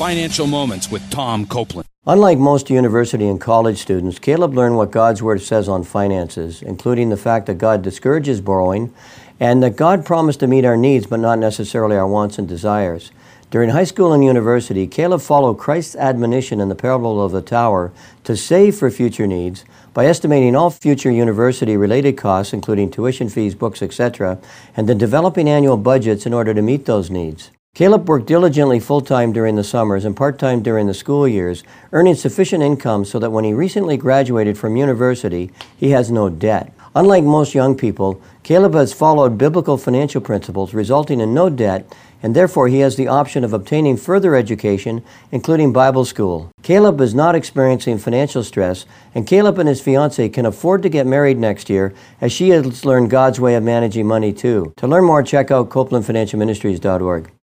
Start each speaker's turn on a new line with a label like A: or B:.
A: Financial Moments with Tom Copeland.
B: Unlike most university and college students, Caleb learned what God's Word says on finances, including the fact that God discourages borrowing and that God promised to meet our needs but not necessarily our wants and desires. During high school and university, Caleb followed Christ's admonition in the parable of the tower to save for future needs by estimating all future university related costs, including tuition fees, books, etc., and then developing annual budgets in order to meet those needs. Caleb worked diligently full time during the summers and part time during the school years, earning sufficient income so that when he recently graduated from university, he has no debt. Unlike most young people, Caleb has followed biblical financial principles, resulting in no debt, and therefore he has the option of obtaining further education, including Bible school. Caleb is not experiencing financial stress, and Caleb and his fiancee can afford to get married next year, as she has learned God's way of managing money too. To learn more, check out CopelandFinancialMinistries.org.